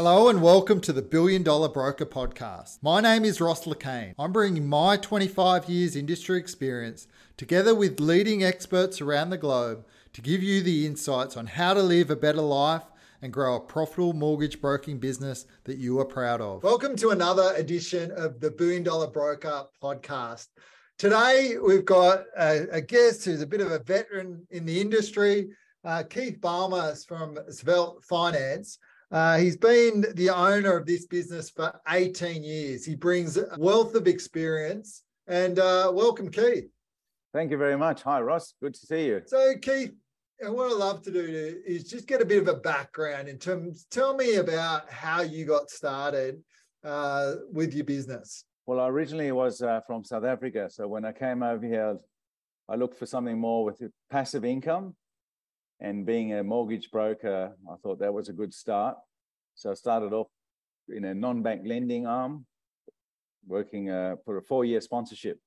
Hello and welcome to the Billion Dollar Broker Podcast. My name is Ross Le Quesne. I'm bringing my 25 years industry experience together with leading experts around the globe to give you the insights on how to live a better life and grow a profitable mortgage broking business that you are proud of. Welcome to another edition of the Billion Dollar Broker Podcast. Today, we've got a, a guest who's a bit of a veteran in the industry, uh, Keith Balmer from Svelte Finance. Uh, he's been the owner of this business for 18 years. He brings a wealth of experience. And uh, welcome, Keith. Thank you very much. Hi, Ross. Good to see you. So, Keith, and what I love to do is just get a bit of a background in terms. Tell me about how you got started uh, with your business. Well, I originally was uh, from South Africa, so when I came over here, I looked for something more with passive income. And being a mortgage broker, I thought that was a good start. So I started off in a non-bank lending arm, working uh, for a four-year sponsorship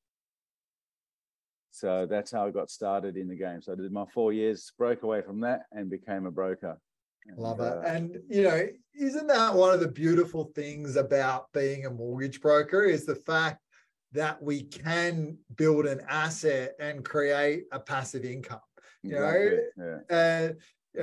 so that's how I got started in the game. So I did my four years, broke away from that, and became a broker. And, Love it. Uh, and you know, isn't that one of the beautiful things about being a mortgage broker? Is the fact that we can build an asset and create a passive income. You exactly. know, yeah. and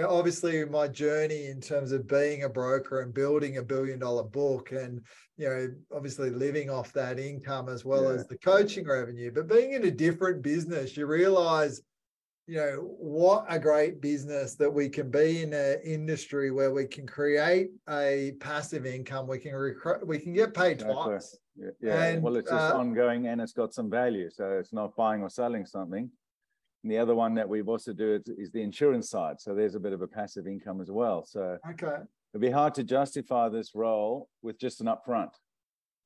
obviously my journey in terms of being a broker and building a billion dollar book and you know obviously living off that income as well yeah. as the coaching revenue but being in a different business you realize you know what a great business that we can be in an industry where we can create a passive income we can rec- we can get paid exactly. twice yeah, yeah. And, well it's just uh, ongoing and it's got some value so it's not buying or selling something and the other one that we've also do is, is the insurance side. So there's a bit of a passive income as well. So okay. it'd be hard to justify this role with just an upfront.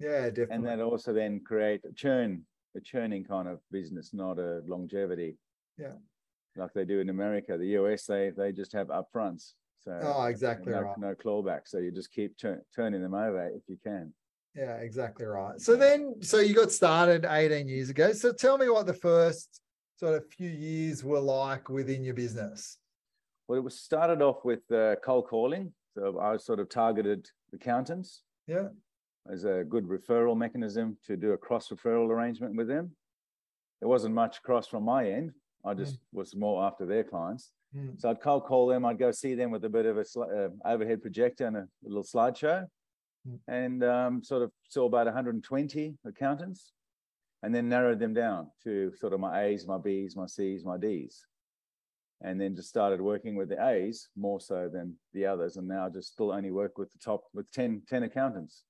Yeah, definitely. And that also then create a churn, a churning kind of business, not a longevity. Yeah. Like they do in America, the US, they they just have upfronts. So oh, exactly no, right. No clawback. So you just keep turning them over if you can. Yeah, exactly right. So then, so you got started 18 years ago. So tell me what the first sort of few years were like within your business? Well, it was started off with uh, cold calling. So I sort of targeted accountants. Yeah. As a good referral mechanism to do a cross referral arrangement with them. There wasn't much cross from my end. I just mm. was more after their clients. Mm. So I'd cold call them. I'd go see them with a bit of a uh, overhead projector and a, a little slideshow, mm. and um, sort of saw about 120 accountants and then narrowed them down to sort of my A's, my B's, my C's, my D's. And then just started working with the A's more so than the others. And now I just still only work with the top, with 10, 10 accountants.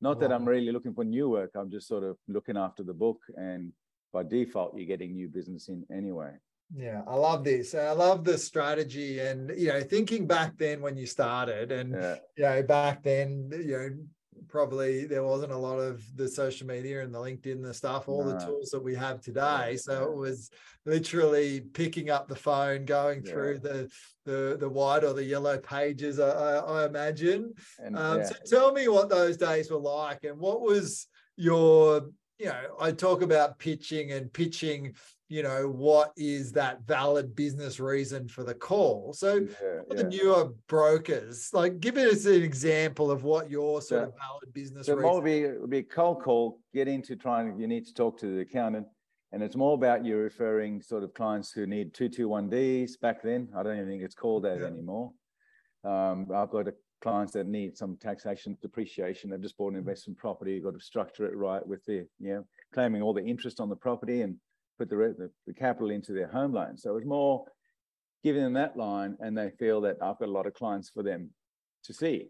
Not wow. that I'm really looking for new work. I'm just sort of looking after the book. And by default, you're getting new business in anyway. Yeah, I love this. I love the strategy, and you know, thinking back then when you started, and yeah. you know, back then, you know, probably there wasn't a lot of the social media and the LinkedIn and the stuff, all no. the tools that we have today. So it was literally picking up the phone, going yeah. through the, the the white or the yellow pages, I, I imagine. And, um, yeah. So tell me what those days were like, and what was your you know, I talk about pitching and pitching you know what is that valid business reason for the call so yeah, yeah. the newer brokers like give us an example of what your sort so, of valid business so reason. more be be cold call get into trying you need to talk to the accountant and it's more about you referring sort of clients who need 221ds back then i don't even think it's called that yeah. anymore um, i've got a, clients that need some taxation depreciation they've just bought an mm. investment property you've got to structure it right with the you know claiming all the interest on the property and put the, the, the capital into their home loan. So it was more giving them that line and they feel that I've got a lot of clients for them to see.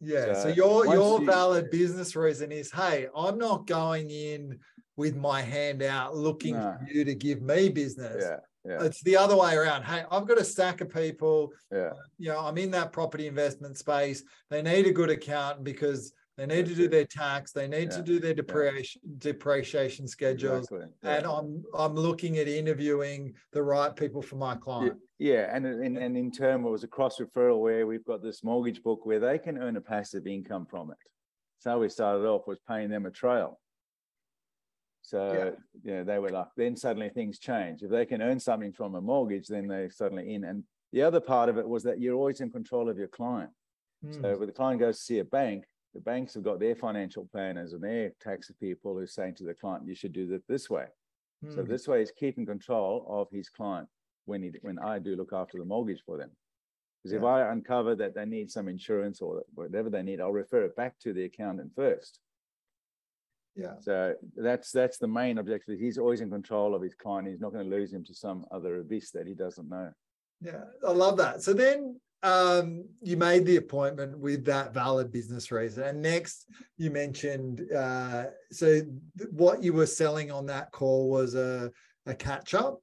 Yeah. So, so your your you, valid business reason is, hey, I'm not going in with my hand out looking no. for you to give me business. Yeah. Yeah. It's the other way around. Hey, I've got a stack of people. Yeah. You know, I'm in that property investment space. They need a good accountant because they need to do their tax. They need yeah. to do their depreciation yeah. depreciation schedules. Exactly. Yeah. And I'm I'm looking at interviewing the right people for my client. Yeah, and and, and in turn, it was a cross referral where we've got this mortgage book where they can earn a passive income from it. So we started off was paying them a trail. So yeah, they were like, then suddenly things change. If they can earn something from a mortgage, then they're suddenly in. And the other part of it was that you're always in control of your client Mm. So when the client goes to see a bank, the banks have got their financial planners and their tax people who are saying to the client, you should do it this way. Mm. So hmm. this way is keeping control of his client when he when I do look after the mortgage for them. Because yeah. if I uncover that they need some insurance or whatever they need, I'll refer it back to the accountant first. Yeah. So that's that's the main objective. He's always in control of his client. He's not going to lose him to some other abyss that he doesn't know. Yeah, I love that. So then um, you made the appointment with that valid business reason. And next, you mentioned uh, so th- what you were selling on that call was a, a catch up.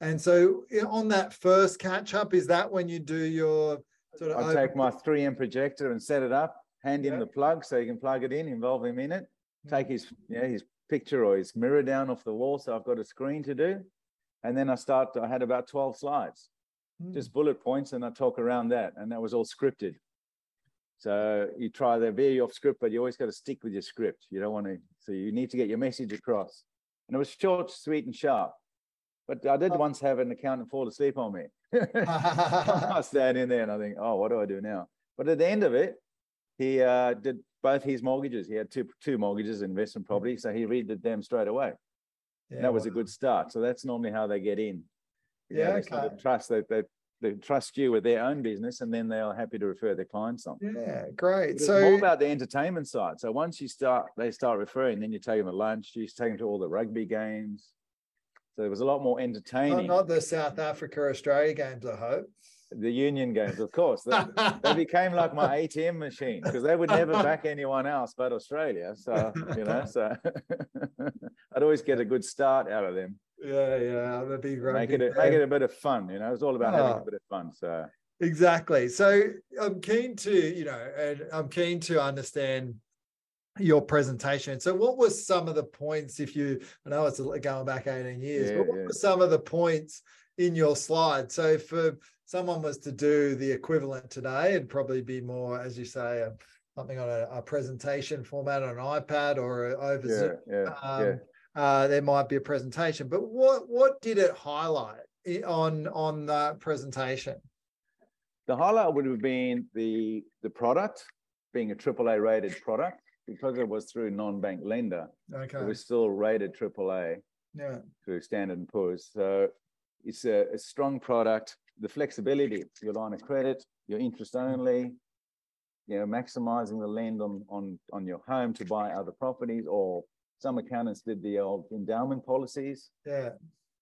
And so on that first catch up, is that when you do your sort of? I take my 3M projector and set it up, hand him the plug so you can plug it in, involve him in it, take his yeah his picture or his mirror down off the wall. So I've got a screen to do. And then I start, I had about 12 slides mm. just bullet points, and I talk around that, and that was all scripted. So you try to veer off script, but you always got to stick with your script. You don't want to. So you need to get your message across. And it was short, sweet, and sharp. But I did oh. once have an accountant fall asleep on me. I stand in there and I think, oh, what do I do now? But at the end of it, he uh, did both his mortgages. He had two two mortgages, investment property, so he redid them straight away. Yeah, that was a good start. So that's normally how they get in. Yeah, okay. Sort of trust that they, they trust you with their own business, and then they are happy to refer their clients on. Yeah, great. It's so more about the entertainment side. So once you start, they start referring, then you take them to lunch. You take them to all the rugby games. So there was a lot more entertaining. Not, not the South Africa Australia games, I hope. The Union games, of course. They, they became like my ATM machine because they would never back anyone else but Australia. So you know, so I'd always get a good start out of them. Yeah, yeah, that'd be great. Make it a, make it a bit of fun. You know, it's all about oh. having a bit of fun. So exactly. So I'm keen to, you know, and I'm keen to understand your presentation. So, what were some of the points? If you, I know it's going back 18 years, yeah, but what yeah. were some of the points in your slide? So, if someone was to do the equivalent today, it'd probably be more, as you say, a, something on a, a, presentation format on an iPad or over yeah, Zoom. Um, yeah uh, there might be a presentation. But what what did it highlight on on that presentation? The highlight would have been the the product being a AAA rated product because it was through non-bank lender. Okay, it was still rated AAA. Yeah, through Standard and Poor's. So it's a, a strong product. The flexibility, your line of credit, your interest only, you know, maximizing the lend on, on, on your home to buy other properties or some accountants did the old endowment policies. Yeah.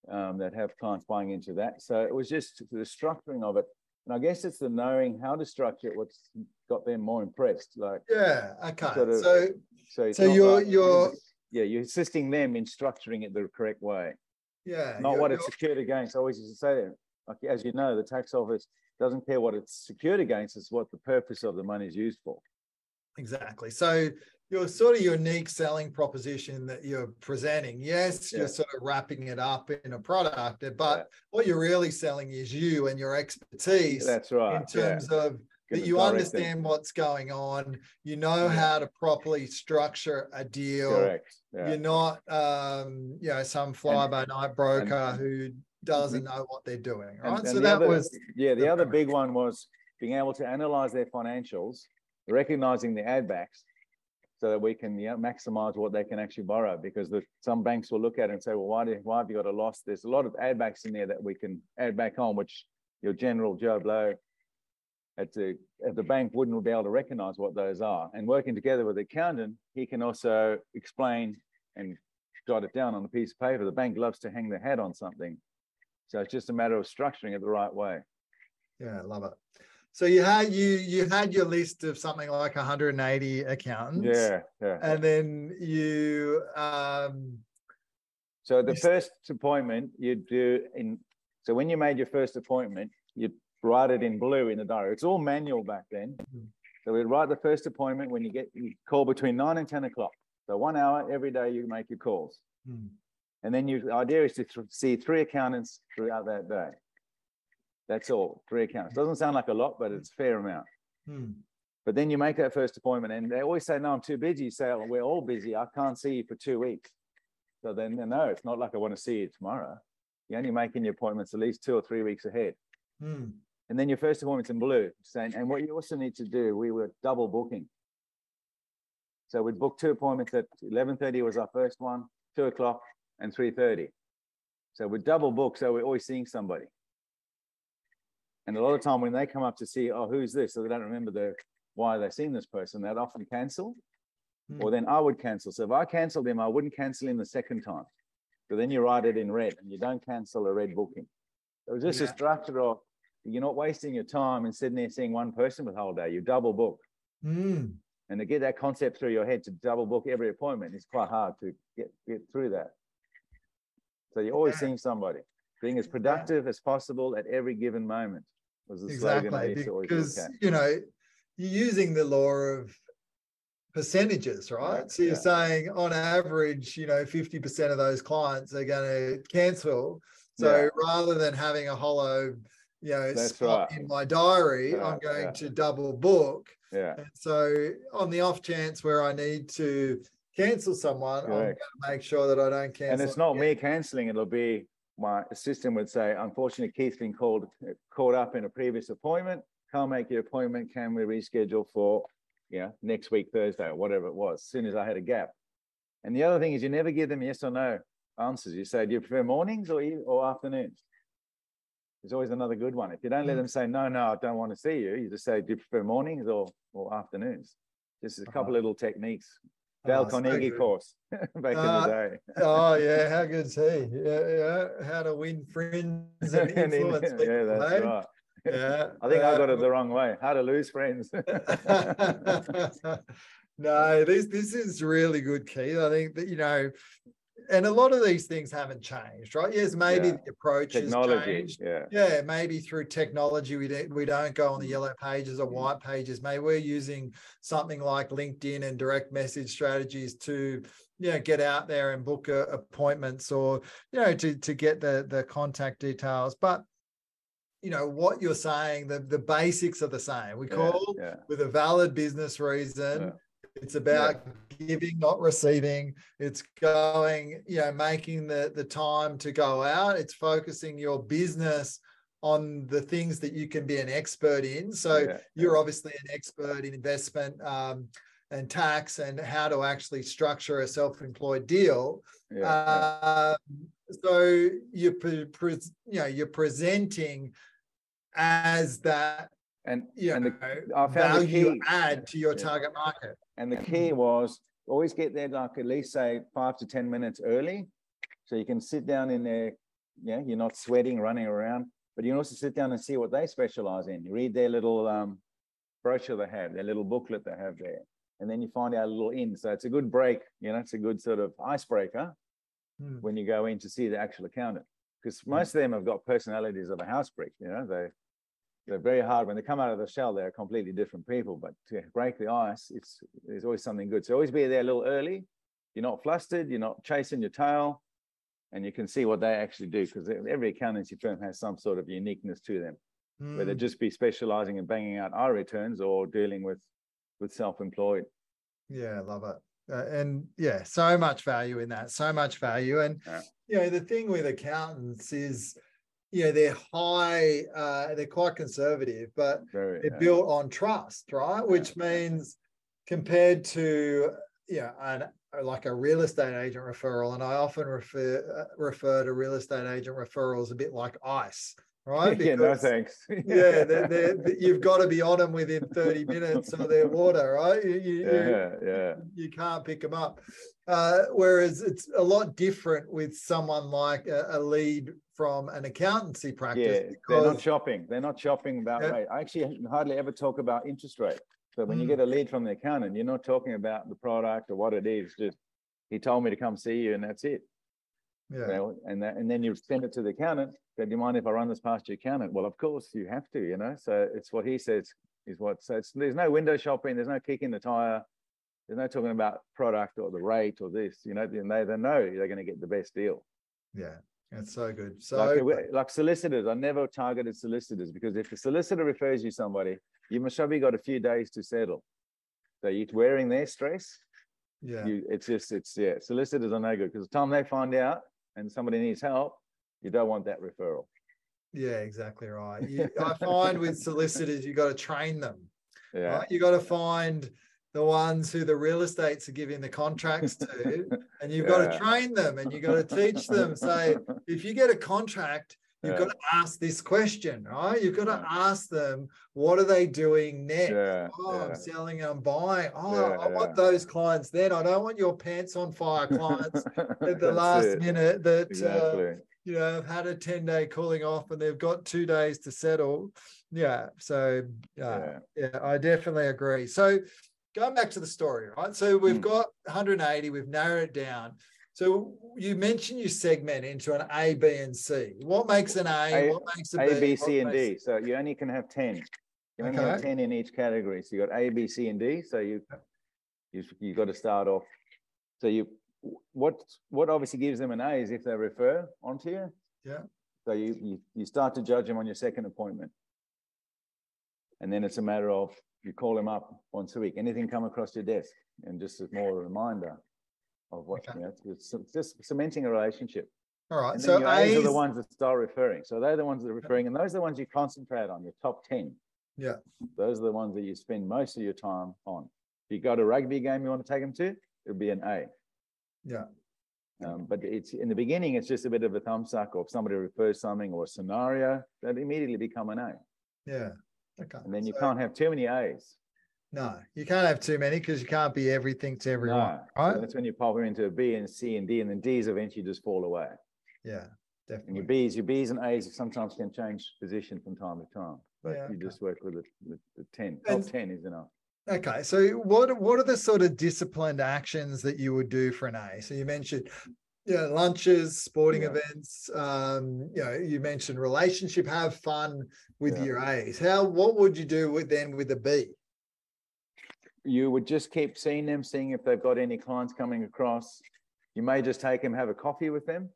Um, that have clients buying into that. So it was just the structuring of it. And I guess it's the knowing how to structure it, what's got them more impressed. Like yeah, okay. Sort of, so so, so you're like, you're yeah, you're assisting them in structuring it the correct way. Yeah. Not what it's secured against. I always used to say that. Like as you know, the tax office doesn't care what it's secured against, it's what the purpose of the money is used for. Exactly. So your sort of unique selling proposition that you're presenting. Yes, yeah. you're sort of wrapping it up in a product, but yeah. what you're really selling is you and your expertise. That's right. In terms yeah. of that you understand what's going on, you know how to properly structure a deal. Correct. You're not, um, you know, some fly by night broker and, who doesn't know what they're doing. Right. And, and so that other, was yeah. The, the other big one was being able to analyze their financials, recognizing the add backs, so that we can maximize what they can actually borrow because the, some banks will look at it and say, well, why, do, why have you got a loss? There's a lot of add backs in there that we can add back on, which your general Joe Blow at the, at the bank wouldn't be able to recognize what those are. And working together with the accountant, he can also explain and jot it down on a piece of paper. The bank loves to hang their hat on something. So it's just a matter of structuring it the right way. Yeah, I love it. So you had you you had your list of something like 180 accountants. Yeah, yeah. And then you um so the you first appointment you do in so when you made your first appointment, you write it in blue in the diary. It's all manual back then. Mm-hmm. So we write the first appointment when you get you call between nine and 10 o'clock. So one hour every day you make your calls. Mm. And then your idea is to th- see three accountants throughout that day. That's all, three accounts. Doesn't sound like a lot, but it's a fair amount. Hmm. But then you make that first appointment, and they always say, No, I'm too busy. You say, oh, We're all busy. I can't see you for two weeks. So then, no, it's not like I want to see you tomorrow. You're only making your appointments at least two or three weeks ahead. Hmm. And then your first appointment's in blue, saying, and what you also need to do, we were double booking. So we'd book two appointments at 11.30 was our first one, two o'clock and 3.30. So we double book, so we're always seeing somebody. And a lot of time when they come up to see, oh, who's this? So they don't remember the why they've seen this person, they'd often cancel. Mm. Or then I would cancel. So if I canceled him, I wouldn't cancel him the second time. So then you write it in red and you don't cancel a red booking. So it's just yeah. a structure of you're not wasting your time and sitting there seeing one person for the whole day. You double book. Mm. And to get that concept through your head to double book every appointment is quite hard to get, get through that. So you're always yeah. seeing somebody, being as productive yeah. as possible at every given moment. Was the exactly because you know you're using the law of percentages, right? right. So you're yeah. saying on average, you know, 50% of those clients are going to cancel. So rather than having a hollow you know, That's spot right. in my diary, yeah, I'm going yeah. to double book. Yeah. And so on the off chance where I need to cancel someone, Correct. I'm going to make sure that I don't cancel. And it's not again. me canceling; it'll be my assistant would say, "Unfortunately, Keith's been called caught up in a previous appointment. Can't make your appointment. Can we reschedule for, you know, next week Thursday or whatever it was?" As soon as I had a gap. And the other thing is, you never give them yes or no answers. You say, "Do you prefer mornings or or afternoons?" There's always another good one. If you don't let mm. them say, no, no, I don't want to see you, you just say, do you prefer mornings or, or afternoons? Just a couple uh-huh. little techniques. Dale oh, Carnegie so course back uh, in the uh, day. oh yeah, how good's he? Yeah, yeah. How to win friends and influence people. Yeah, that's right. Yeah. I think uh, I got it the wrong way. How to lose friends. no, this this is really good, Keith. I think that you know and a lot of these things haven't changed, right? Yes, maybe yeah. the approach technology, has changed. Yeah. yeah, maybe through technology we don't we don't go on the mm. yellow pages or mm. white pages. Maybe we're using something like LinkedIn and direct message strategies to you know get out there and book a, appointments or you know to to get the the contact details. But you know what you're saying the the basics are the same we call yeah. with a valid business reason it's about yeah. giving, not receiving. It's going, you know, making the, the time to go out. It's focusing your business on the things that you can be an expert in. So yeah. you're obviously an expert in investment um, and tax and how to actually structure a self-employed deal. Yeah. Uh, so you're, pre- pre- you know, you're presenting as that and, yeah, and the, know, the, value add to your target market. And the key was always get there like at least say five to 10 minutes early. So you can sit down in there, yeah, you're not sweating, running around, but you can also sit down and see what they specialize in. You read their little um, brochure they have, their little booklet they have there. And then you find out a little in. So it's a good break, you know, it's a good sort of icebreaker hmm. when you go in to see the actual accountant. Because hmm. most of them have got personalities of a house brick, you know, they they're very hard. When they come out of the shell they're completely different people. But to break the ice it's there's always something good. So always be there a little early. You're not flustered. You're not chasing your tail. And you can see what they actually do because every accountancy firm has some sort of uniqueness to them. Mm. whether just be specializing in banging out our returns or dealing with with self-employed. Yeah i love it. Uh, and yeah so much value in that. So much value. And yeah. you know the thing with accountants is you know they're high uh, they're quite conservative but Very, they're yeah. built on trust right which yeah. means compared to you know an, like a real estate agent referral and i often refer uh, refer to real estate agent referrals a bit like ice right because, yeah no thanks yeah they're, they're, you've got to be on them within 30 minutes of their water right you, you, yeah, yeah. you can't pick them up uh, whereas it's a lot different with someone like a, a lead from an accountancy practice. Yeah, they're not shopping. They're not shopping about yeah. rate. I actually hardly ever talk about interest rate. So when mm. you get a lead from the accountant, you're not talking about the product or what it is. Just he told me to come see you, and that's it. Yeah. You know, and that, and then you send it to the accountant. Do you mind if I run this past your accountant? Well, of course you have to. You know, so it's what he says is what. So it's, there's no window shopping. There's no kicking the tire. There's no talking about product or the rate or this, you know, they, they know they're going to get the best deal. Yeah, that's so good. So like, uh, like, solicitors, I never targeted solicitors because if a solicitor refers you somebody, you must have got a few days to settle. So you're wearing their stress. Yeah. You, it's just, it's, yeah, solicitors are no good because the time they find out and somebody needs help, you don't want that referral. Yeah, exactly right. You, I find with solicitors, you got to train them. Yeah. Right? You got to find the ones who the real estates are giving the contracts to, and you've got to train them and you've got to teach them. Say, if you get a contract, you've yeah. got to ask this question, right? You've got to ask them, what are they doing next? Yeah, oh, yeah. I'm selling, I'm buying. Oh, I want those clients then. I don't want your pants on fire clients at the last it. minute that uh, exactly. uh, you know have had a 10 day cooling off and they've got two days to settle. Yeah. So uh, yeah, I definitely agree. So going back to the story, right? So we've mm. got 180, we've narrowed it down. So you mentioned you segment into an A, B, and C. What makes an A? a what makes a, a B? B, C, and D. So you only can have 10. You only okay. have 10 in each category. So you got A, B, C, and D. So you you you got to start off. So you what what obviously gives them an A is if they refer onto you. Yeah. So you you, you start to judge them on your second appointment. And then it's a matter of you call him up once a week. Anything come across your desk, and just as more a reminder of what okay. you know, it's, it's, just cementing a relationship. All right. so A's are the ones that start referring. So they're the ones that are referring, and those are the ones you concentrate on. Your top ten. Yeah. Those are the ones that you spend most of your time on. If you got a rugby game you want to take them to, it'll be an A. Yeah. Um, but it's in the beginning, it's just a bit of a thumb suck, or if somebody refers something or a scenario, that immediately become an A. Yeah. Okay. And then you so, can't have too many A's. No, you can't have too many because you can't be everything to everyone. No. Right. So that's when you pop them into a B and C and D, and then D's eventually just fall away. Yeah, definitely. And your B's, your B's and A's sometimes can change position from time to time, but yeah, you okay. just work with the, the, the 10. Top and, 10 is enough. Okay, so what what are the sort of disciplined actions that you would do for an A? So you mentioned yeah, lunches, sporting yeah. events. Um, you know, you mentioned relationship. Have fun with yeah. your A's. How? What would you do with then with the B? You would just keep seeing them, seeing if they've got any clients coming across. You may just take them, have a coffee with them.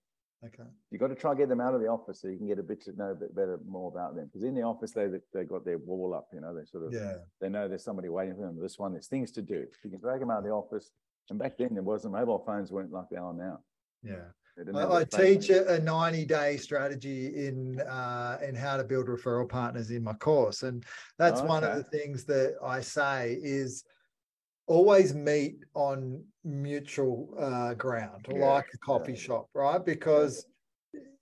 Okay. You've got to try and get them out of the office so you can get a bit to know a bit better more about them. Because in the office they they got their wall up, you know, they sort of yeah. they know there's somebody waiting for them. This one, there's things to do. You can drag them out of the office. And back then there wasn't mobile phones weren't like they are now. Yeah. I, I teach a, 90 day strategy in uh, in how to build referral partners in my course. And that's oh, okay. one of the things that I say is always meet on mutual uh, ground, yeah. like a coffee yeah. shop, right? Because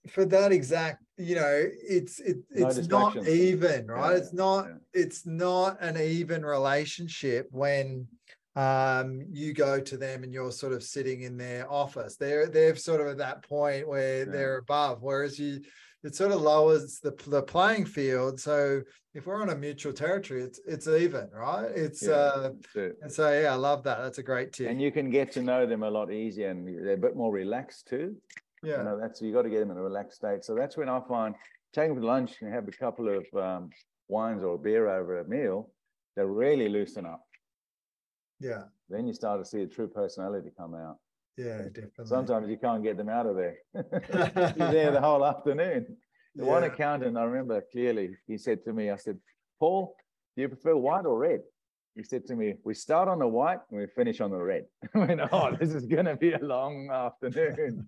for that exact, you know, it's it, it's no not even, right? Yeah. It's not it's not an even relationship when um, you go to them and you're sort of sitting in their office. They're they're sort of at that point where yeah. they're above, whereas you it sort of lowers the the playing field. So if we're on a mutual territory, it's it's even, right? It's yeah, uh it. and so yeah, I love that. That's a great tip. And you can get to know them a lot easier and they're a bit more relaxed too. Yeah. You know, that's you got to get them in a relaxed state. So that's when I find taking them to lunch and have a couple of um, wines or a beer over a meal, they really loosen up. Yeah. Then you start to see a true personality come out. Yeah, definitely. Sometimes you can't get them out of there. You're there the whole afternoon. The yeah. one accountant, I remember clearly, he said to me, I said, Paul, do you prefer white or red? He said to me, we start on the white and we finish on the red. I went, oh, this is going to be a long afternoon.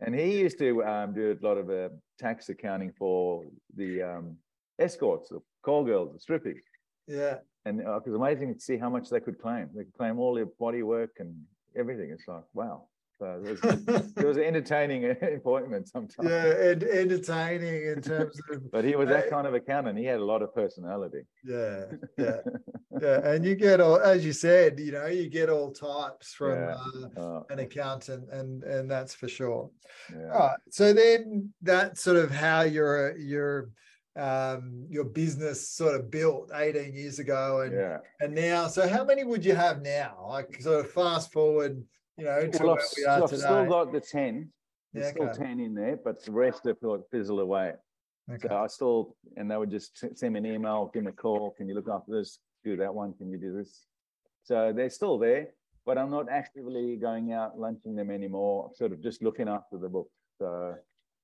and he used to um, do a lot of uh, tax accounting for the um, escorts, the call girls, the strippers. Yeah. And uh, it was amazing to see how much they could claim. They could claim all their body work and everything. It's like, wow. So it was, it was an entertaining appointment sometimes. Yeah, and entertaining in terms of. but he was that kind of accountant. He had a lot of personality. Yeah, yeah, yeah. And you get all, as you said, you know, you get all types from yeah. uh, oh. an accountant, and and that's for sure. Yeah. All right. So then that's sort of how you're you're um, your business sort of built 18 years ago and yeah. and now. So how many would you have now? Like sort of fast forward you know to well, where we are I've today. still got the 10 there's yeah, okay. still 10 in there but the rest have like fizzled away. Okay. so I still and they would just send me an email give me a call can you look after this? Do that one. Can you do this? So they're still there but I'm not actively going out lunching them anymore. Sort of just looking after the book. So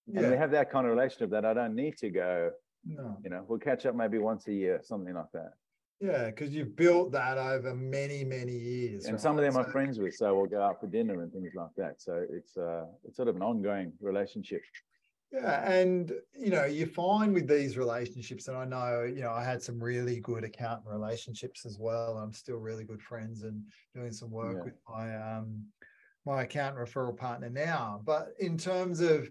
and yeah. we have that kind of relationship that I don't need to go no. You know, we'll catch up maybe once a year, something like that. Yeah, because you've built that over many, many years. And right? some of them so, are friends with, so we'll go out for dinner and things like that. So it's uh, it's sort of an ongoing relationship. Yeah, and you know, you find with these relationships, and I know, you know, I had some really good accountant relationships as well. I'm still really good friends and doing some work yeah. with my um my accountant referral partner now. But in terms of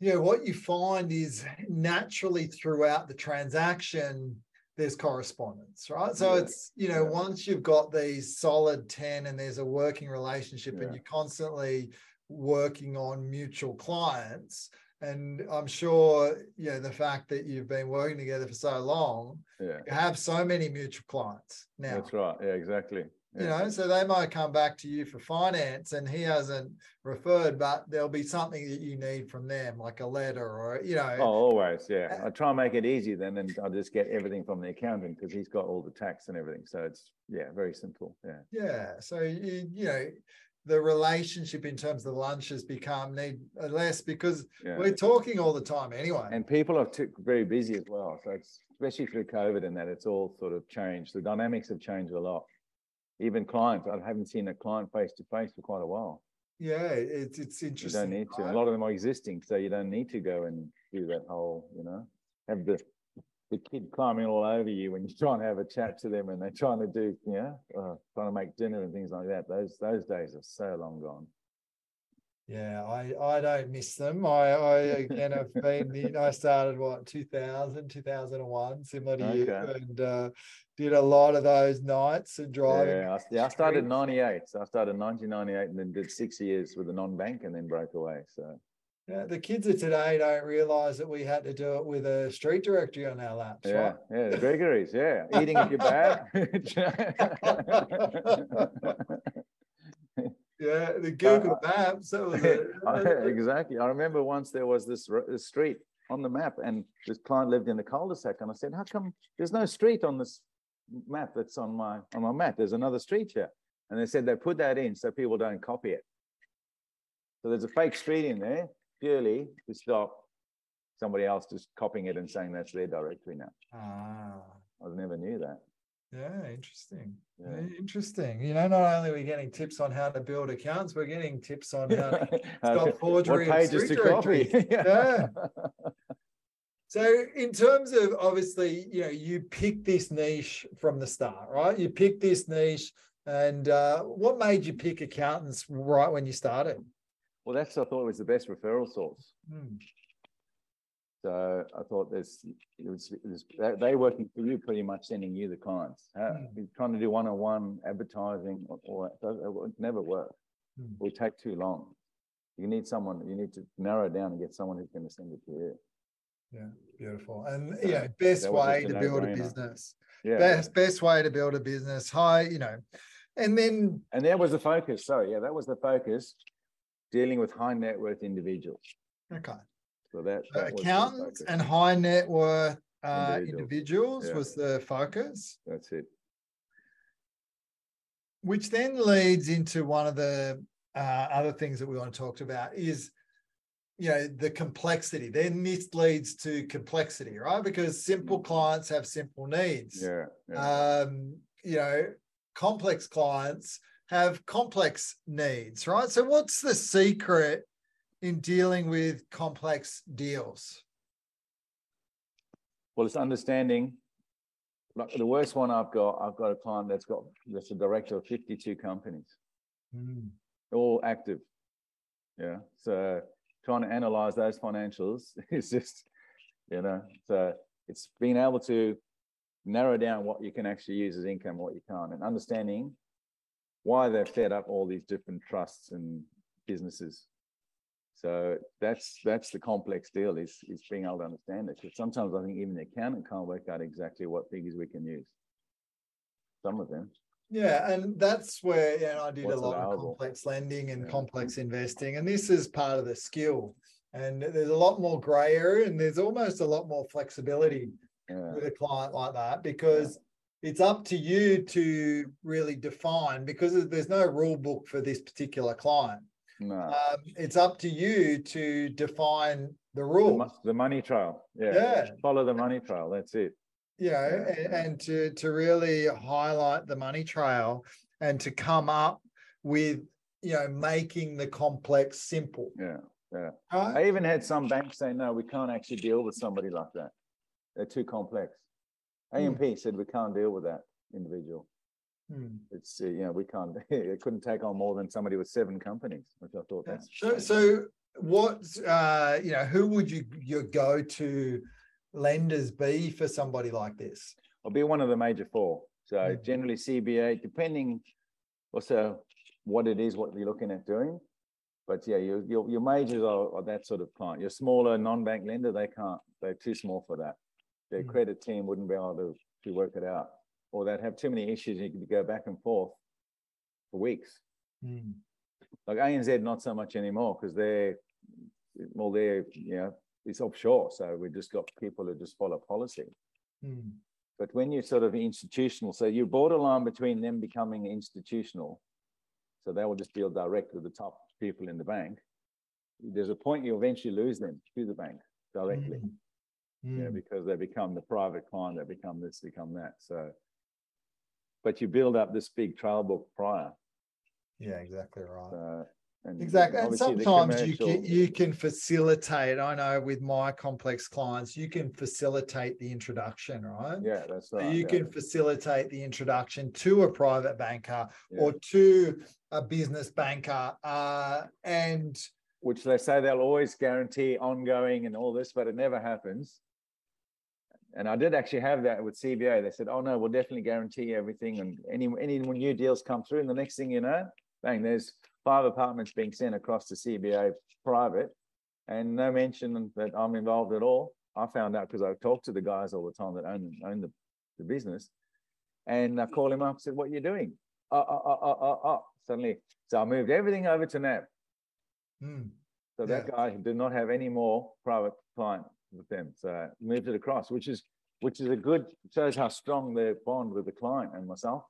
you know, what you find is naturally throughout the transaction, there's correspondence, right? So yeah. it's, you know, yeah. once you've got these solid 10 and there's a working relationship yeah. and you're constantly working on mutual clients. And I'm sure, you know, the fact that you've been working together for so long, yeah. you have so many mutual clients now. That's right. Yeah, exactly you know so they might come back to you for finance and he hasn't referred but there'll be something that you need from them like a letter or you know. Oh always yeah. Uh, I try and make it easy then and i'll just get everything from the accountant because he's got all the tax and everything. So it's yeah very simple yeah. Yeah so you, you know the relationship in terms of the lunches become need uh, less because yeah. we're talking all the time anyway. And people are too, very busy as well. So it's especially through covid and that it's all sort of changed. The dynamics have changed a lot even clients. I haven't seen a client face to face for quite a while. Yeah, it's it's interesting. You don't need to. A lot of them are existing, so you don't need to go and do that whole, you know, have the the kid climbing all over you when you're trying to have a chat to them and they're trying to do, you know, uh, trying to make dinner and things like that. Those those days are so long gone. Yeah, I, I don't miss them. I, I again have been, you know, I started what 2000, 2001, similar to okay. you, and uh, did a lot of those nights and driving. Yeah, I, yeah, I started 98. So I started 1998 and then did six years with a non bank and then broke away. So yeah, the kids of today don't realize that we had to do it with a street directory on our laps. Yeah, right? yeah, the Gregory's, yeah. Eating if you're bad. Yeah, the Google uh, Maps. That was a, exactly. I remember once there was this, this street on the map, and this client lived in the cul-de-sac, and I said, "How come there's no street on this map that's on my on my map? There's another street here." And they said they put that in so people don't copy it. So there's a fake street in there purely to stop somebody else just copying it and saying that's their directory now. Ah. I never knew that. Yeah, interesting. Yeah. Interesting. You know, not only are we getting tips on how to build accounts, we're getting tips on how to stop forgery what pages to copy. yeah. So, in terms of obviously, you know, you pick this niche from the start, right? You pick this niche, and uh, what made you pick accountants right when you started? Well, that's I thought was the best referral source. Hmm. So I thought this, it was, it was, they working for you pretty much sending you the clients. mm. Trying to do one-on-one advertising or, or it would never work. Mm. It would take too long. You need someone, you need to narrow down and get someone who's going to send it to you. Yeah, beautiful. And so yeah, best way to build a business. Yeah. Best best way to build a business. High, you know, and then and that was the focus. Sorry, yeah, that was the focus. Dealing with high net worth individuals. Okay. So that, that accountants and high net worth uh, individuals, individuals yeah. was the focus. That's it. Which then leads into one of the uh, other things that we want to talk about is, you know, the complexity. Then this leads to complexity, right? Because simple mm-hmm. clients have simple needs. Yeah. yeah. Um, you know, complex clients have complex needs, right? So, what's the secret in dealing with complex deals? Well, it's understanding. Like the worst one I've got, I've got a client that's got that's a director of 52 companies, mm. all active. Yeah. So trying to analyze those financials is just, you know, so it's being able to narrow down what you can actually use as income, what you can't, and understanding why they've set up all these different trusts and businesses so that's that's the complex deal is is being able to understand it. Because sometimes I think even the accountant can't work out exactly what figures we can use. Some of them. Yeah, and that's where you know, I did What's a lot available? of complex lending and yeah. complex investing, and this is part of the skill. And there's a lot more grey area, and there's almost a lot more flexibility yeah. with a client like that because yeah. it's up to you to really define because there's no rule book for this particular client. No. Um, it's up to you to define the rule. The, the, money trail. Yeah. yeah. Follow the money trail. That's it. you know, yeah. and, and to to really highlight the money trail and to come up with you know making the complex simple. Yeah, yeah. Right? I even had some banks say, no, we can't actually deal with somebody like that. They're too complex. AMP mm. said we can't deal with that individual. Mm. It's uh, you know we can't. It couldn't take on more than somebody with seven companies, which I thought that's so. So what uh, you know, who would you your go to lenders be for somebody like this? I'll be one of the major four. So mm. generally CBA, depending also what it is, what you're looking at doing. But yeah, your your, your majors are, are that sort of client. Your smaller non-bank lender, they can't. They're too small for that. Their mm. credit team wouldn't be able to, to work it out, or they'd have too many issues. And you could go back and forth for weeks. Mm. Like ANZ, not so much anymore because they're well, they're you know it's offshore, so we've just got people who just follow policy. Mm. But when you're sort of institutional, so you're borderline between them becoming institutional, so they will just deal direct with the top people in the bank. There's a point you eventually lose them to the bank directly. Mm. Mm. Yeah, because they become the private client, they become this, become that. So, but you build up this big trail book prior. Yeah, exactly right. And exactly. And sometimes you can you can facilitate. I know with my complex clients, you can facilitate the introduction, right? Yeah, that's right. you yeah. can facilitate the introduction to a private banker yeah. or to a business banker. Uh, and which they say they'll always guarantee ongoing and all this, but it never happens. And I did actually have that with CBA. They said, "Oh no, we'll definitely guarantee everything, and any any new deals come through, and the next thing you know, bang, there's five apartments being sent across to CBA private, and no mention that I'm involved at all. I found out because I talked to the guys all the time that own own the, the business, and I call him up, and said, "What are you doing?" Oh, oh, oh, oh, oh, oh. Suddenly, so I moved everything over to NAB. Mm. So yeah. that guy did not have any more private client with them. So I moved it across, which is which is a good shows how strong their bond with the client and myself.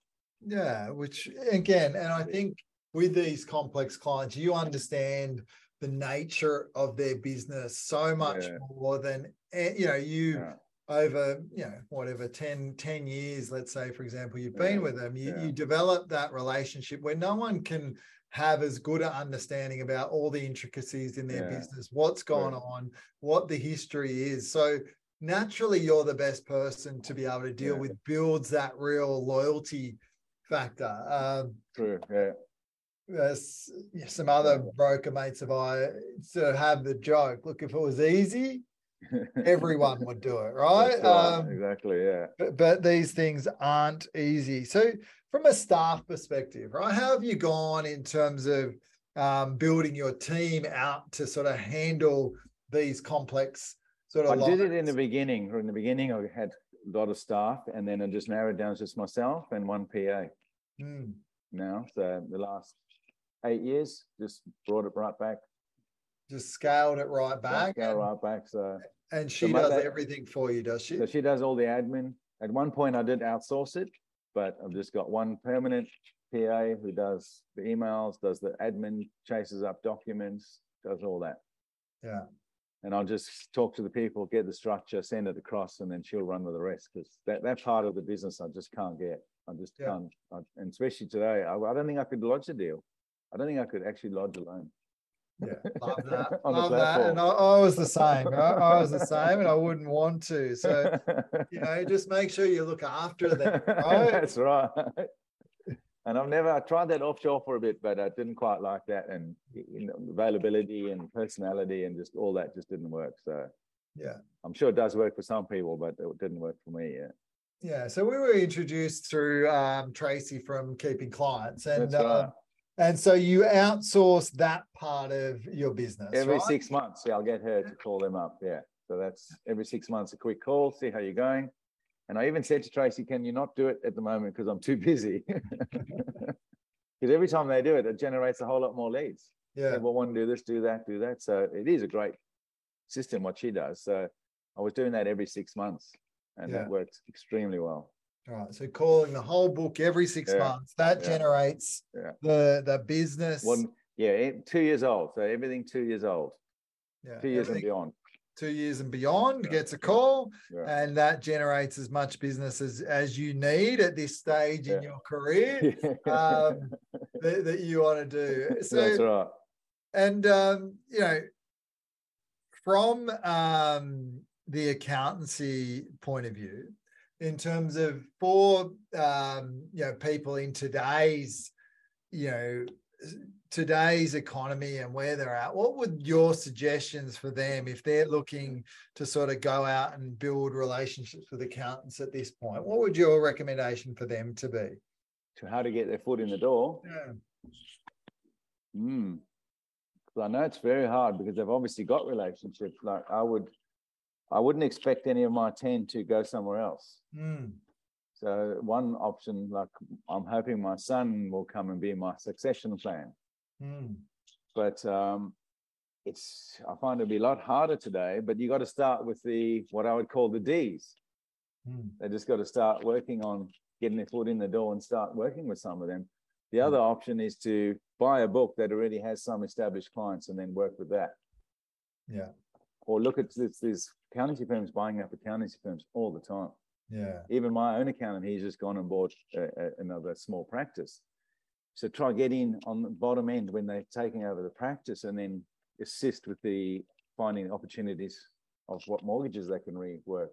Yeah, which again, and I think with these complex clients, you understand the nature of their business so much yeah. more than eh, you know you yeah. over you know whatever 10 10 years let's say for example you've been with them you, you develop that relationship where no one can have as good an understanding about all the intricacies in their business what's gone on what the history is so naturally you're the best person to be able to deal with builds that real loyalty factor um, true yeah there's some other broker mates of I sort of have the joke. Look, if it was easy, everyone would do it, right? right. Um, exactly, yeah. But, but, these things aren't easy. So, from a staff perspective, right, how have you gone in terms of um, building your team out to sort of handle these complex sort of? I lines? did it in the beginning. In the beginning, I had a lot of staff, and then I just narrowed down to just myself and one PA. Mm. Now, so the last eight years, just brought it right back. Just scaled it right back. Scaled right back. So and she so does everything for you, does she? So she does all the admin. At one point I did outsource it, but I've just got one permanent PA who does the emails, does the admin, chases up documents, does all that. Yeah. And I'll just talk to the people, get the structure, send it across, and then she'll run with the rest. Because that, that part of the business I just can't get. I just yeah. can't. I, and especially today, I, I don't think I could lodge a deal. I don't think I could actually lodge a loan. Yeah, love that. love that. And I, I, was the same. Right? I was the same, and I wouldn't want to. So, you know, just make sure you look after them. Right? That's right. And I've never I tried that offshore for a bit, but I didn't quite like that, and you know, availability and personality and just all that just didn't work. So, yeah, I'm sure it does work for some people, but it didn't work for me. Yeah. Yeah. So we were introduced through um, Tracy from Keeping Clients, and. Right. Um, and so you outsource that part of your business every right? six months. Yeah, I'll get her to call them up. Yeah. So that's every six months a quick call, see how you're going. And I even said to Tracy, can you not do it at the moment because I'm too busy? Because every time they do it, it generates a whole lot more leads. Yeah. People want to do this, do that, do that. So it is a great system what she does. So I was doing that every six months and yeah. that works extremely well. All right. So calling the whole book every six yeah. months, that yeah. generates yeah. the the business. One, yeah, two years old. So everything two years old. Yeah. Two years everything, and beyond. two years and beyond gets a call and that generates as much business as, as you need at this stage in your career um, that, that, you want to do so that's right and um, you know from um, the accountancy point of view in terms of for um, you know people in today's you know today's economy and where they're at what would your suggestions for them if they're looking to sort of go out and build relationships with accountants at this point? What would your recommendation for them to be? To how to get their foot in the door? Yeah. Mm. i know it's very hard because they've obviously got relationships. Like i would I wouldn't expect any of my 10 to go somewhere else. Mm. So one option, like I'm hoping my son will come and be my succession plan. Mm. But um, it's I find it'll be a lot harder today. But you got to start with the what I would call the D's. Mm. They just got to start working on getting their foot in the door and start working with some of them. The other option is to buy a book that already has some established clients and then work with that. Yeah or look at this, these accountancy firms buying up accountancy firms all the time. Yeah. Even my own accountant, he's just gone and bought a, a, another small practice. So try get in on the bottom end when they're taking over the practice, and then assist with the finding opportunities of what mortgages they can rework.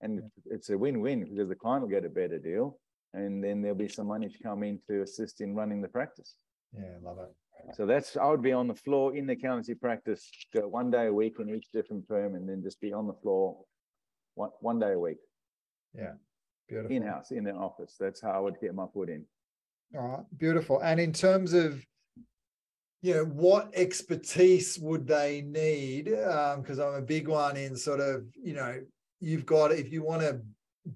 And yeah. it's a win-win because the client will get a better deal, and then there'll be some money to come in to assist in running the practice. Yeah, love it. So that's I would be on the floor in the accountancy practice, one day a week in each different firm, and then just be on the floor one one day a week. Yeah, beautiful. In house, in the office. That's how I would get my foot in. All right, beautiful. And in terms of you know what expertise would they need because um, i'm a big one in sort of you know you've got if you want to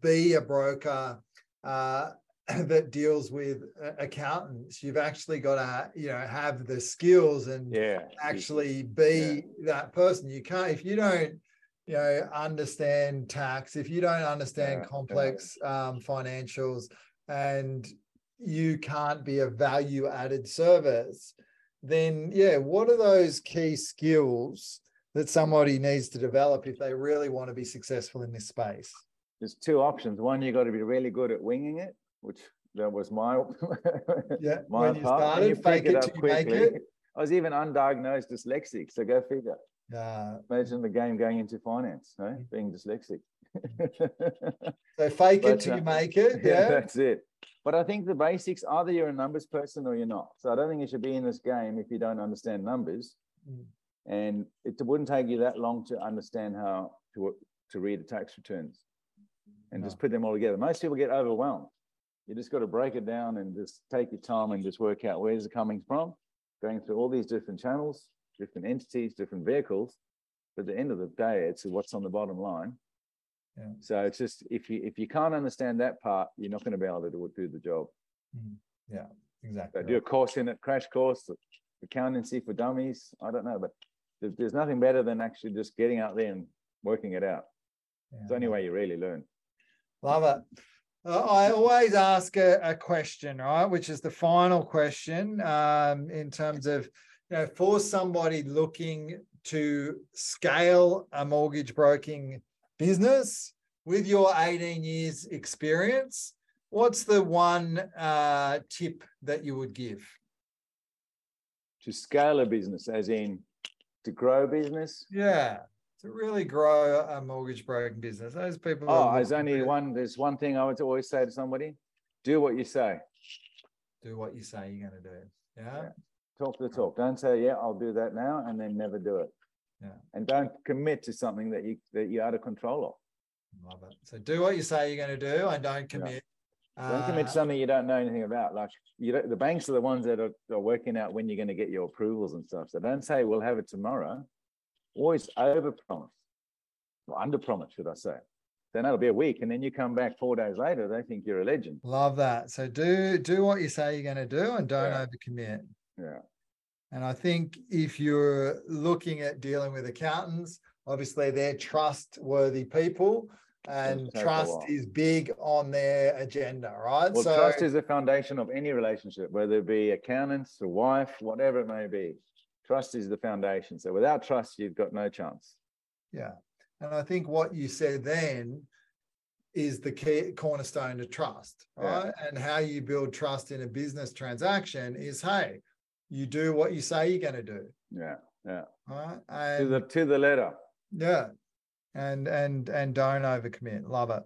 be a broker uh, that deals with accountants you've actually got to you know have the skills and yeah actually be yeah. that person you can't if you don't you know understand tax if you don't understand yeah. complex. Um, financials and you can't be a value added service then yeah what are those key skills that somebody needs to develop if they really want to be successful in this space there's two options one you've got to be really good at winging it which that was my yeah. my when you started, you fake it, it till make it. I was even undiagnosed dyslexic, so go figure. Yeah. Imagine the game going into finance, no? Mm. being dyslexic. so fake but, it till uh, you make it. Yeah. yeah, that's it. But I think the basics either you're a numbers person or you're not. So I don't think you should be in this game if you don't understand numbers. Mm. And it wouldn't take you that long to understand how to to read the tax returns and no. just put them all together. Most people get overwhelmed. You just got to break it down and just take your time and just work out where's it coming from, going through all these different channels, different entities, different vehicles. But at the end of the day, it's what's on the bottom line. Yeah. So it's just if you if you can't understand that part, you're not going to be able to do, do the job. Mm-hmm. Yeah, exactly. So do a course in it, crash course, accountancy for dummies. I don't know, but there's, nothing better than actually just getting out there and working it out. Yeah. It's the only way you really learn. Love it. I always ask a, a, question, right, which is the final question um, in terms of, you know, for somebody looking to scale a mortgage broking business with your 18 years experience, what's the one uh, tip that you would give? To scale a business, as in to grow business? Yeah to really grow a mortgage broking business. Those people. Oh, there's only one. There's one thing I would always say to somebody: do what you say. Do what you say you're going to do. Yeah? yeah. Talk the talk. Don't say, "Yeah, I'll do that now," and then never do it. Yeah. And don't commit to something that you that you're out of control of. Love it. So do what you say you're going to do, and don't commit. Yeah. Don't commit to uh, something you don't know anything about. Like you, the banks are the ones that are, are working out when you're going to get your approvals and stuff. So don't say we'll have it tomorrow always over promise, or under promise, should I say. Then that'll be a week, and then you come back four days later, they think you're a legend. Love that. So do do what you say you're going to do, and don't yeah. overcommit. Yeah. And I think if you're looking at dealing with accountants, obviously they're trustworthy people and trust is big on their agenda, right? Well, so, trust is the foundation of any relationship, whether it be accountants, a wife, whatever it may be. Trust is the foundation. So without trust, you've got no chance. Yeah. And I think what you said then is the key cornerstone to trust, right? Yeah. And how you build trust in a business transaction is hey, you do what you say you're going to do. Yeah. Yeah. Right. And, to the to the letter. Yeah. And and and don't overcommit. Love it.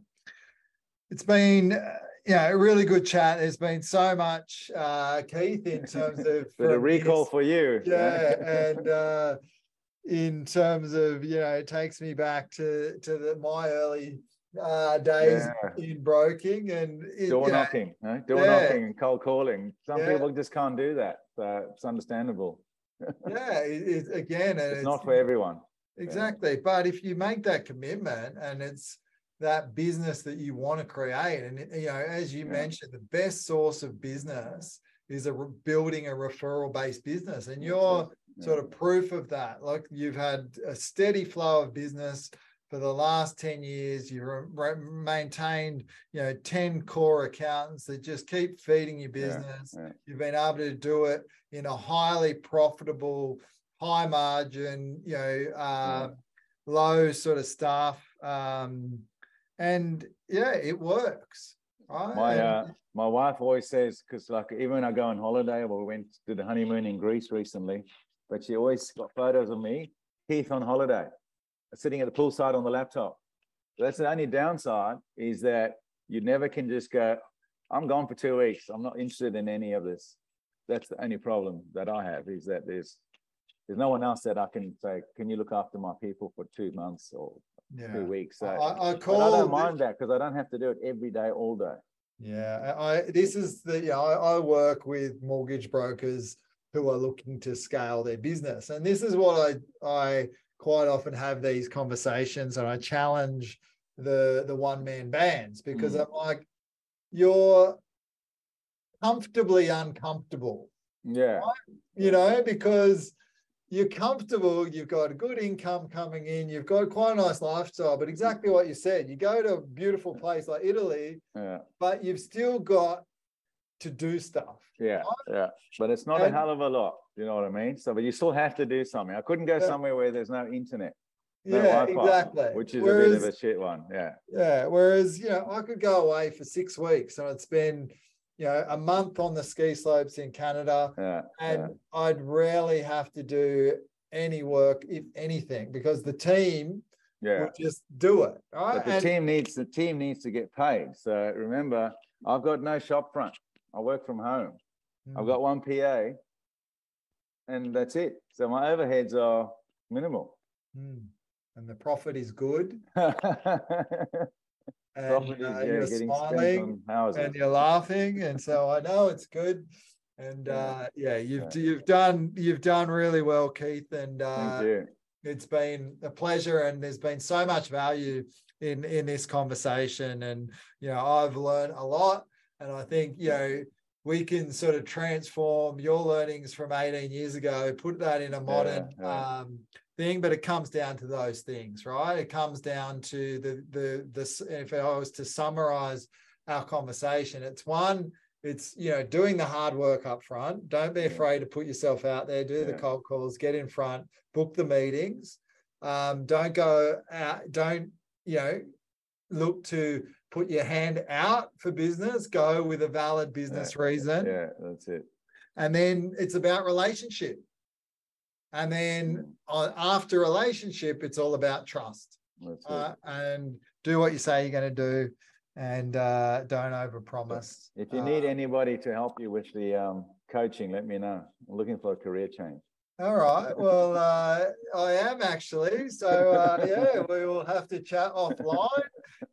It's been uh, yeah, a really good chat. There's been so much, uh, Keith, in terms of the recall for you. Yeah, and uh, in terms of you know, it takes me back to to the, my early uh, days yeah. in broking and it, door knocking, know, door yeah. knocking and cold calling. Some yeah. people just can't do that. So it's understandable. yeah, it, it, again, it's, it's, not for everyone. Exactly, but if you make that commitment and it's that business that you want to create. And you know, as you yeah. mentioned, the best source of business is a re- building a referral based business, and you're yeah. sort of proof of that. Like you've had a steady flow of business for the last 10 years you've re- maintained you know 10 core accountants that just keep feeding your business yeah, yeah. you've been able to do it in a highly profitable high margin you know uh, yeah. low sort of staff um, and yeah, it works. Right? My uh, my wife always says because like even when I go on holiday, well, we went to the honeymoon in Greece recently, but she always got photos of me, Keith on holiday, sitting at the poolside on the laptop. That's the only downside is that you never can just go. I'm gone for two weeks. I'm not interested in any of this. That's the only problem that I have is that there's there's no one else that I can say, can you look after my people for two months or yeah. two weeks. So I, I call. I don't mind that because I don't have to do it every day, all day. Yeah, I this is the yeah. I, I work with mortgage brokers who are looking to scale their business, and this is what I I quite often have these conversations, and I challenge the the one man bands because mm. I'm like, you're comfortably uncomfortable. Yeah, right? you know because you're comfortable, you've got a good income coming in, you've got quite a nice lifestyle, but mm-hmm. exactly what you said, you go to a beautiful place like Italy, yeah. but you've still got to do stuff. Yeah, right? yeah. But it's not and, a hell of a lot, you know what I mean? So, but you still have to do something. I couldn't go yeah. somewhere where there's no internet. No yeah, Wi-Fi, exactly. Which is whereas, a bit of a shit one. Yeah. Yeah. Whereas, you know, I could go away for six weeks and I'd spend you know, a month on the ski slopes in Canada, yeah, and yeah. I'd rarely have to do any work, if anything, because the team yeah. would just do it. Right? But the and, team needs the team needs to get paid. So remember, I've got no shop front. I work from home. Mm. I've got one PA, and that's it. So my overheads are minimal. Mm. And the profit is good. and uh, you're smiling and you're laughing and so i know it's good. And uh, yeah you've yeah. you've done you've done really well keith and uh, it's been a pleasure and there's been so much value in in this conversation. And you know i've learned a lot and i think you know we can sort of transform your learnings from 18 years ago put that in a modern yeah, yeah. Um, thing, but it comes down to those things, right? It comes down to the the the if I was to summarize our conversation, it's one, it's you know doing the hard work up front. Don't be afraid to put yourself out there, do the cold calls, get in front, book the meetings. Um, don't go out, don't you know look to put your hand out for business. Go with a valid business yeah. reason. Yeah, that's it. And then it's about relationship and then on, after relationship, it's all about trust. Uh, and do what you say you're going to do and uh, don't overpromise. If you need uh, anybody to help you with the um, coaching, let me know. I'm looking for a career change. All right. Well, uh, I am actually. So, uh, yeah, we will have to chat offline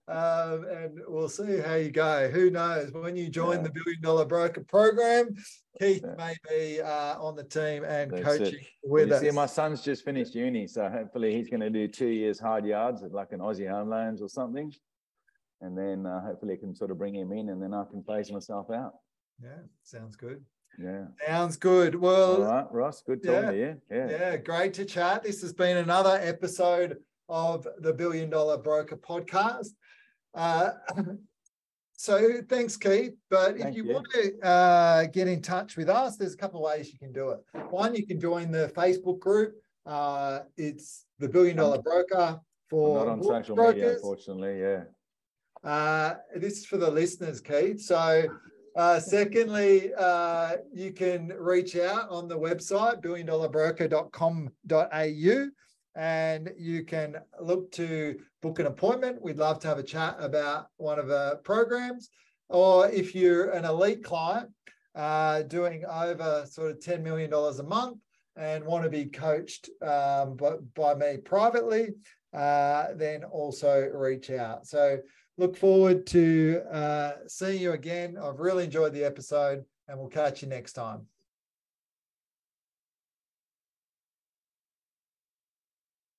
um, and we'll see how you go. Who knows? When you join yeah. the Billion Dollar Broker program, Keith yeah. may be uh, on the team and That's coaching it. with us. See, my son's just finished uni. So, hopefully, he's going to do two years hard yards at like an Aussie Home Loans or something. And then uh, hopefully, I can sort of bring him in and then I can phase myself out. Yeah, sounds good. Yeah. Sounds good. Well, right, Ross, good talking yeah. Yeah. Yeah, great to chat. This has been another episode of the Billion Dollar Broker podcast. Uh, so thanks, Keith. But Thank if you, you, want to uh, get in touch with us, there's a couple of ways you can do it. One, you can join the Facebook group Uh, it's the billion dollar broker for I'm not on social brokers. media, unfortunately. Yeah. Uh, this is for the listeners, Keith. So, uh, secondly, uh, you can reach out on the website, billiondollarbroker.com.au, and you can look to book an appointment. We'd love to have a chat about one of our programs. Or if you're an elite client uh, doing over sort of $10 million a month and want to be coached um, by, by me privately, uh, then also reach out. So look forward to uh, seeing you again. I've really enjoyed the episode and we'll catch you next time.